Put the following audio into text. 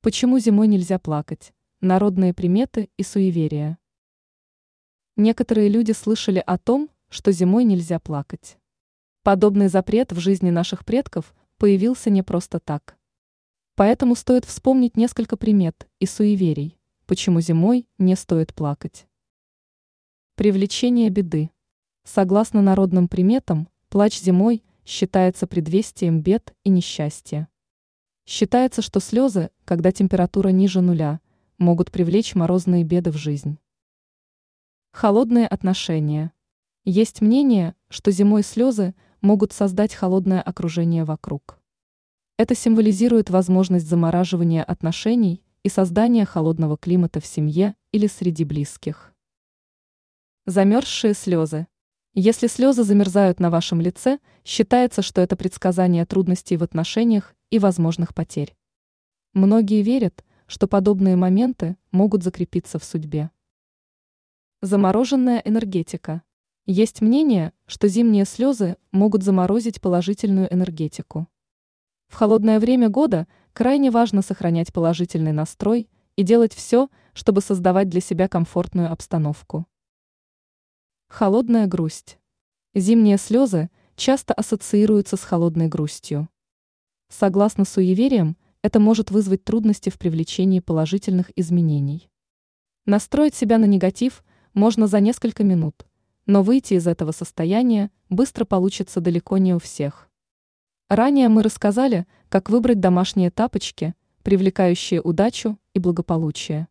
Почему зимой нельзя плакать? Народные приметы и суеверия. Некоторые люди слышали о том, что зимой нельзя плакать. Подобный запрет в жизни наших предков появился не просто так. Поэтому стоит вспомнить несколько примет и суеверий, почему зимой не стоит плакать. Привлечение беды. Согласно народным приметам, плач зимой считается предвестием бед и несчастья. Считается, что слезы, когда температура ниже нуля, могут привлечь морозные беды в жизнь. Холодные отношения. Есть мнение, что зимой слезы могут создать холодное окружение вокруг. Это символизирует возможность замораживания отношений и создания холодного климата в семье или среди близких. Замерзшие слезы. Если слезы замерзают на вашем лице, считается, что это предсказание трудностей в отношениях и возможных потерь. Многие верят, что подобные моменты могут закрепиться в судьбе. Замороженная энергетика. Есть мнение, что зимние слезы могут заморозить положительную энергетику. В холодное время года крайне важно сохранять положительный настрой и делать все, чтобы создавать для себя комфортную обстановку. Холодная грусть. Зимние слезы часто ассоциируются с холодной грустью. Согласно суевериям, это может вызвать трудности в привлечении положительных изменений. Настроить себя на негатив можно за несколько минут, но выйти из этого состояния быстро получится далеко не у всех. Ранее мы рассказали, как выбрать домашние тапочки, привлекающие удачу и благополучие.